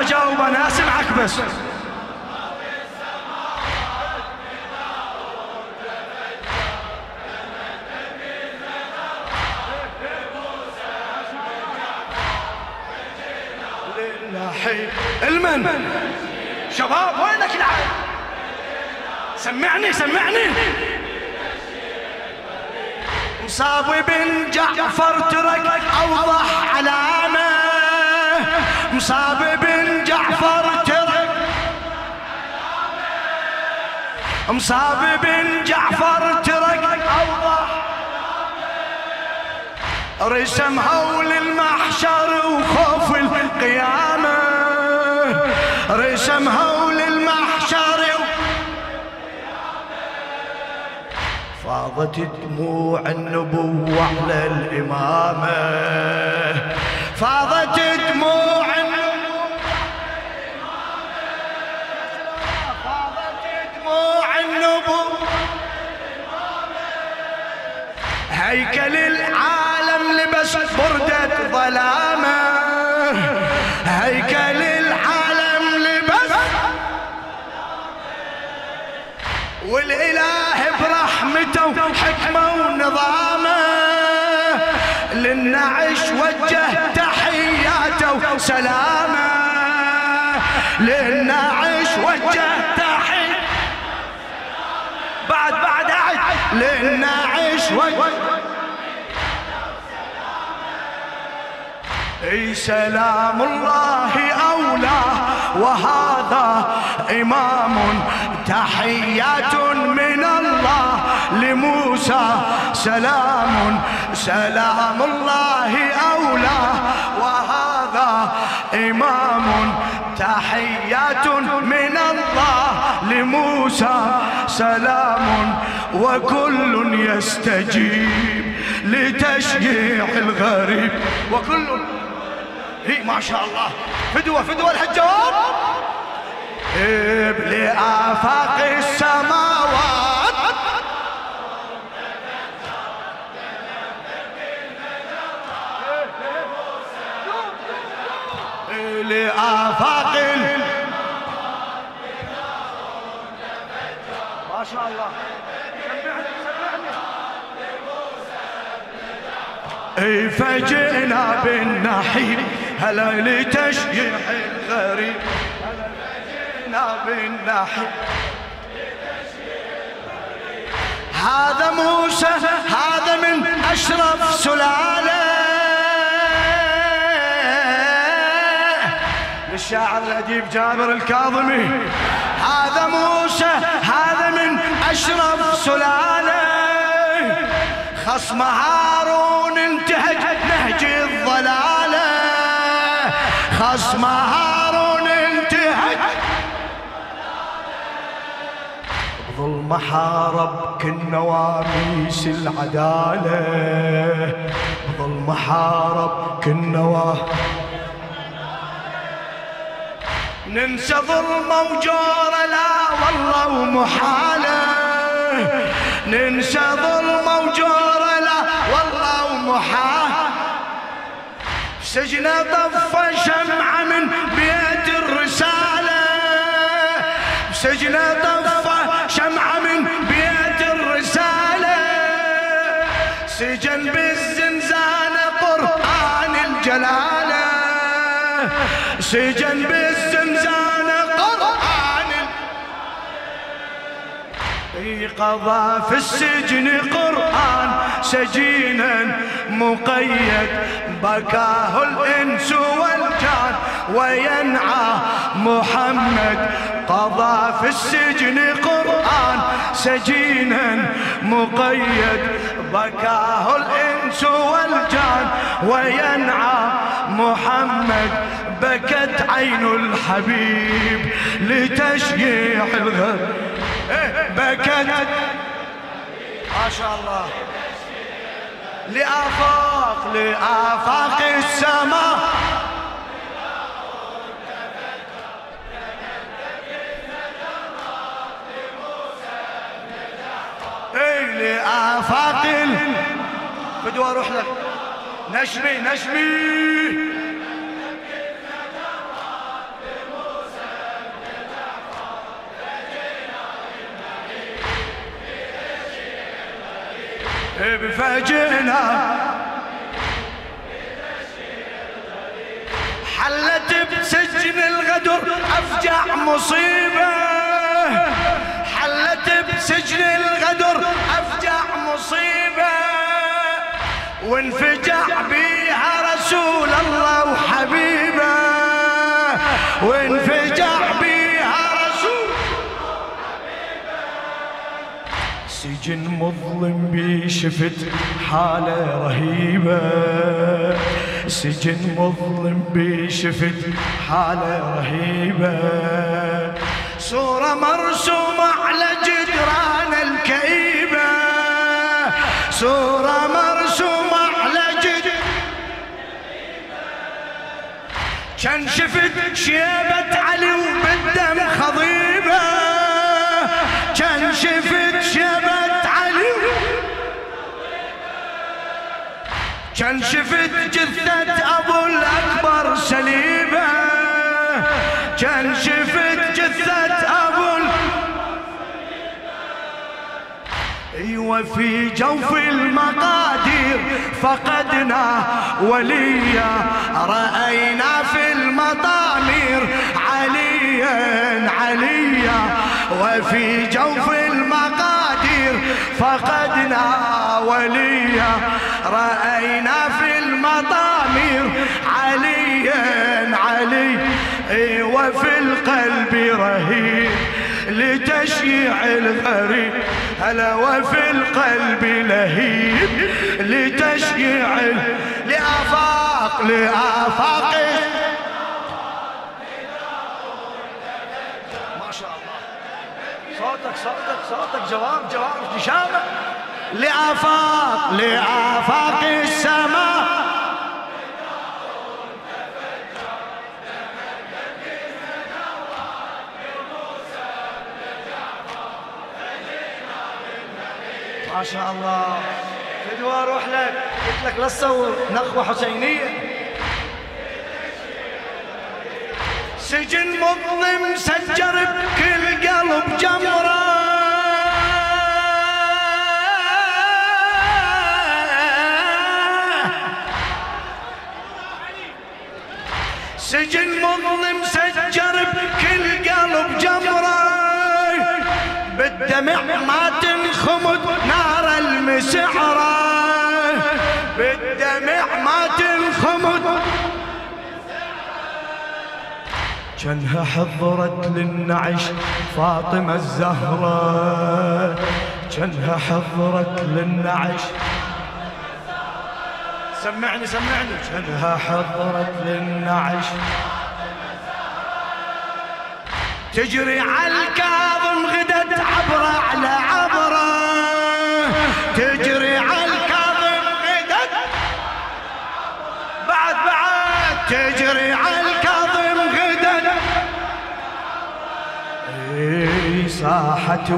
اجاوب أنا اسمعك بس المن. شباب وينك العين؟ سمعني سمعني. مصاب بن جعفر ترك أوضح علامة. مصاب بن مصاب بن جعفر ترك اوضح رسم هول المحشر وخوف القيامة. رسم هول المحشر فاضت دموع النبوة على الإمامة. فاضت دموع هيكل العالم لبس بردة ظلامة. هيكل العالم لبس. والإله برحمته وحكمة ونظامة. للنعش وجه تحياته وسلامة. للنعش وجه تحياته بعد بعد أعد للنعش وجه أي سلام الله أولى. وهذا إمام تحيات من الله لموسى. سلام سلام الله أولى. سلام وكل يستجيب لتشجيع الغريب. وكل هي ما شاء الله. فدوة فدوة الحجاب لآفاق السماوات. لآفاق الله. فجئنا بالنحيب هلا لتشجيع الغريب؟ فجئنا بالنحيب هذا موسى هذا من أشرف سلالة. للشاعر الأديب جابر الكاظمي هذا موسى هذا من اشرف سلاله خصم هارون انتهج نهج الضلاله. خصم هارون انتهج. ظلم حارب كل نواميس العداله. ظلم حارب كل نواميس ننسى ظلمه وجوره. لا والله ومحاله ننسى ظلمه وجوره لا والله ومحاله سجنة طفى شمعة من بيت الرسالة. سجنة طفى شمعة من بيت الرسالة. سجن بالزنزانة قرآن الجلالة. سجن بالزنزانة قضى في السجن قرآن سجينا مقيد بكاه الإنس والجان وينعى محمد قضى في السجن قرآن سجينا مقيد بكاه الإنس والجان وينعى محمد بكت عين الحبيب لتشييع الغد. بكت ما شاء الله. لآفاق لآفاق السماء اي لآفاق. بدو أروح لك. نشمي نشمي بفجنا حلت بسجن الغدر أفجع مصيبة. حلت بسجن الغدر أفجع مصيبة. وانفجع بيها رسول الله وحبيبه. وانفجع سجن مظلم بي شفت حالة رهيبة. سجن مظلم بي شفت حالة رهيبة. صورة مرسومة على جدران الكئيبة. صورة مرسومة على جدران كان شفت شيبة علي وبالدم خضيبة كان شفت جثة أبو الأكبر سليبة كان شفت جثة أبو أيوه في جوف المقادير فقدنا وليا. رأينا في المطامير عليا عليا. وفي جوف المقادير فقدنا وليا رأينا في المطامير عليا علي وفي القلب رهيب لتشييع الغريب. هلا وفي القلب لهيب لتشييع لآفاق لآفاق صوتك صوتك جواب جواب نشامة. لآفاق لآفاق السماء. ما شاء الله. فدوى أروح لك. قلت لك لا تصور. نخوة حسينية. سجن مظلم سجر بكل قلب جمرة. سجن مظلم سجر بكل قلب جمرة. بالدمع ما تنخمد نار المسعرة. بالدمع ما تنخمد كانها حضرت للنعش فاطمة الزهرة. كانها حضرت للنعش سمعني سمعني. كانها حضرت للنعش. تجري على الكاظم غدت عبرة على عبرة تجري على الكاظم غدت بعد بعد. تجري على الكاظم غدت إي صاحت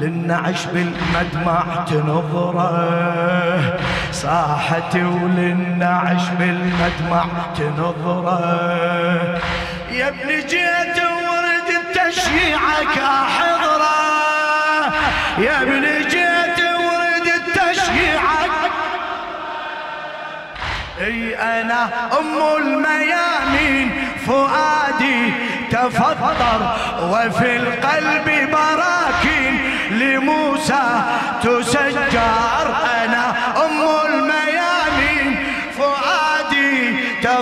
للنعش بالمدمع تنظره. صاحت وللنعش بالمدمع تنظره. يا ابن جيت تشييعك حضرة يا ابن جيت ورد تشييعك إي أنا أم الميامين فؤادي تفطر وفي القلب براكين لموسى تسجر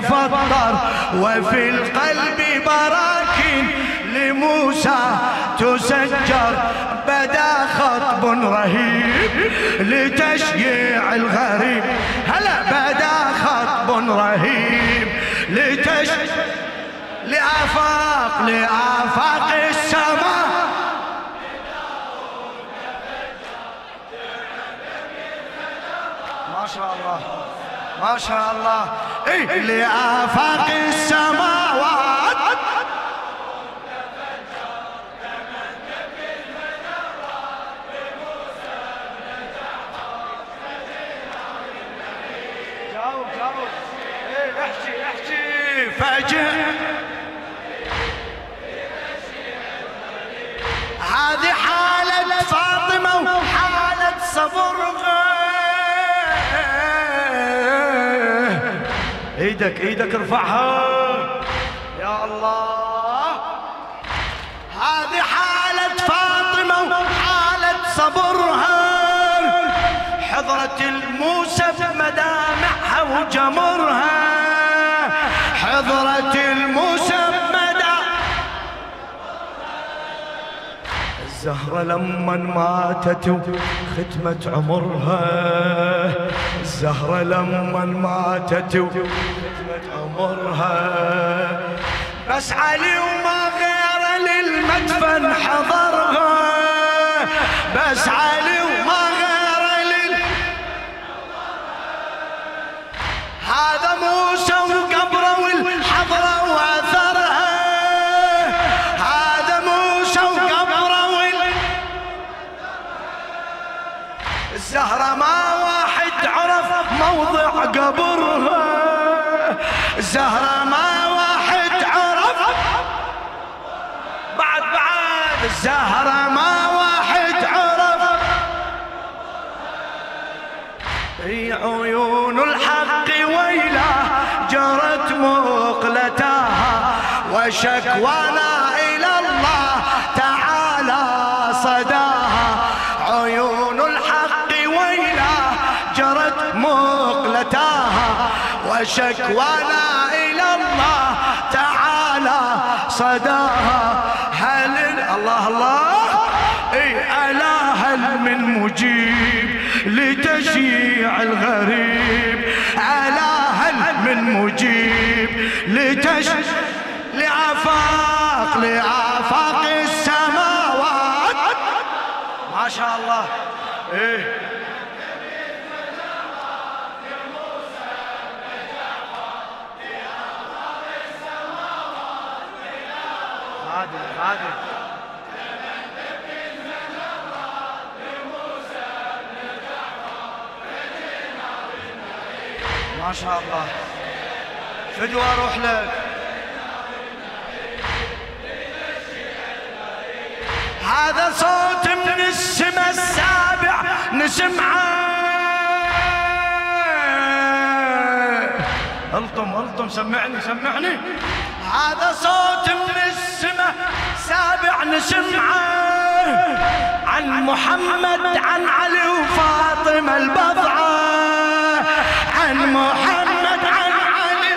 تفطر وفي القلب براكين لموسى تسجر. بدا خطب رهيب لتشييع الغريب. هلا بدا خطب رهيب لتشييع لآفاق لآفاق السماء. ما شاء الله إيه لآفاق السماوات إيدك ارفعها. يا الله. هذه حالة فاطمة وحالة صبرها. حضرة الموسى بمدامعها وجمرها. حضرة الموسى الزهرة لما ماتت ختمت عمرها. الزهرة لما ماتت عمرها بس علي وما غير للمدفن حضرها. بس علي وما غير لل هذا موسى وقبره والحضره وأثرها. هذا موسى وقبره وال الزهرة ما واحد عرف موضع قبرها. الزهرة ما واحد عرف. بعد بعد الزهرة ما واحد عرف. في عيون الحق ويلا جرت مقلتها وشكوانا وشكوانا إلى الله تعالى صداها. هل الله الله. إي الا هل من مجيب لتشيع الغريب. الا هل من مجيب لتش لآفاق لآفاق السماوات. ما شاء الله. إيه قادر قادر. ما شاء الله. فدوى أروح لك؟ هذا صوت من السماء السابع نسمعه ألطم ألطم سمعني سمعني. هذا صوت من السماء سابع نسمعه. عن محمد عن علي وفاطمة البضعة. عن محمد عن علي.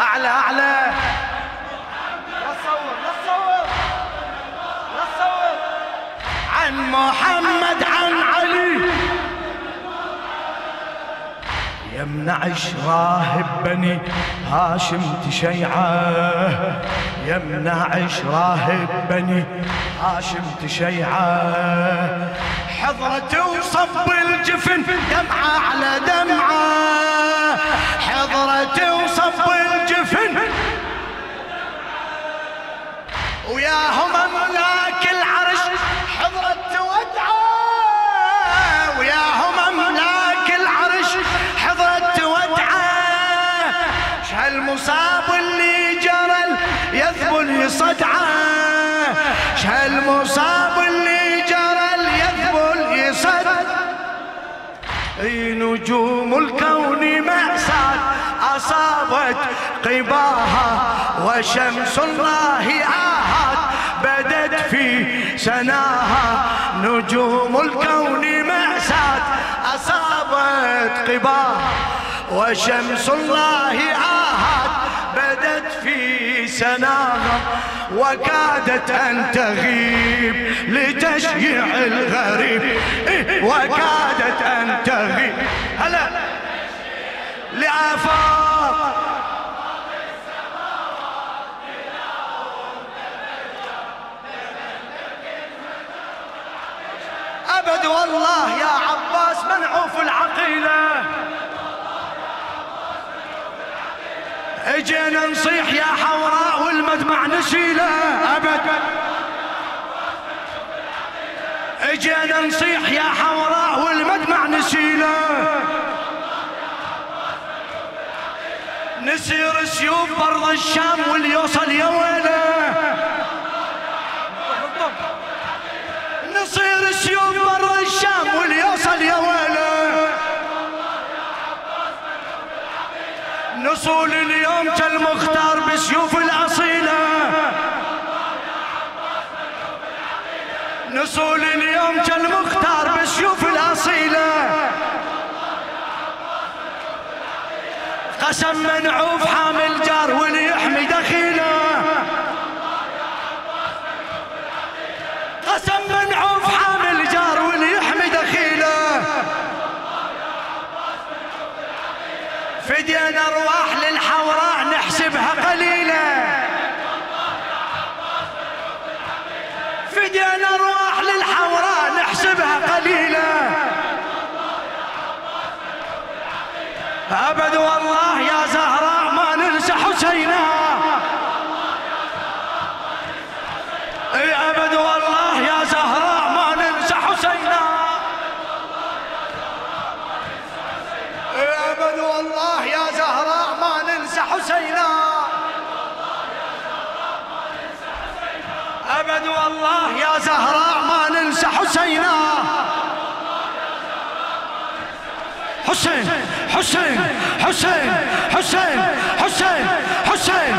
أعلى أعلى. عن محمد عن علي يمنعش راهب بني هاشم تشيعة. يمنعش راهب بني هاشم تشيعة. حضرته وصب الجفن دمعة على شهالمصاب اللي جرى يذبل يصدعه أي نجوم الكون مأساة أصابت قباها وشمس الله آهات بدت في سناها نجوم الكون مأساة أصابت قباها وشمس الله آهات بدت في سناها وكادت أن تغيب لتشييع الغريب. إيه وكادت أن تغيب. هلا. لآفاق. أبد والله يا عباس منعوف العقيلة؟ اجينا نصيح يا حوراء والمدمع نشيله. أبد. اجينا نصيح يا حوراء والمدمع نشيله. نسير سيوف برض الشام واللي يوصل يا ويله. نصير سيوف برض الشام واللي يوصل يا ويله. نصول اليوم كالمختار بسيوف الأصيلة نصول اليوم كالمختار بسيوف الأصيلة قسم منعوف حامل جار واللي فدينا ارواح للحوراء نحسبها قليلة. فدينا ارواح للحوراء نحسبها قليلة. أبد والله يا زهراء ما ننسى حسينا والله يا زهراء ما ننسى حسينا. حسين حسين حسين حسين حسين حسين حسين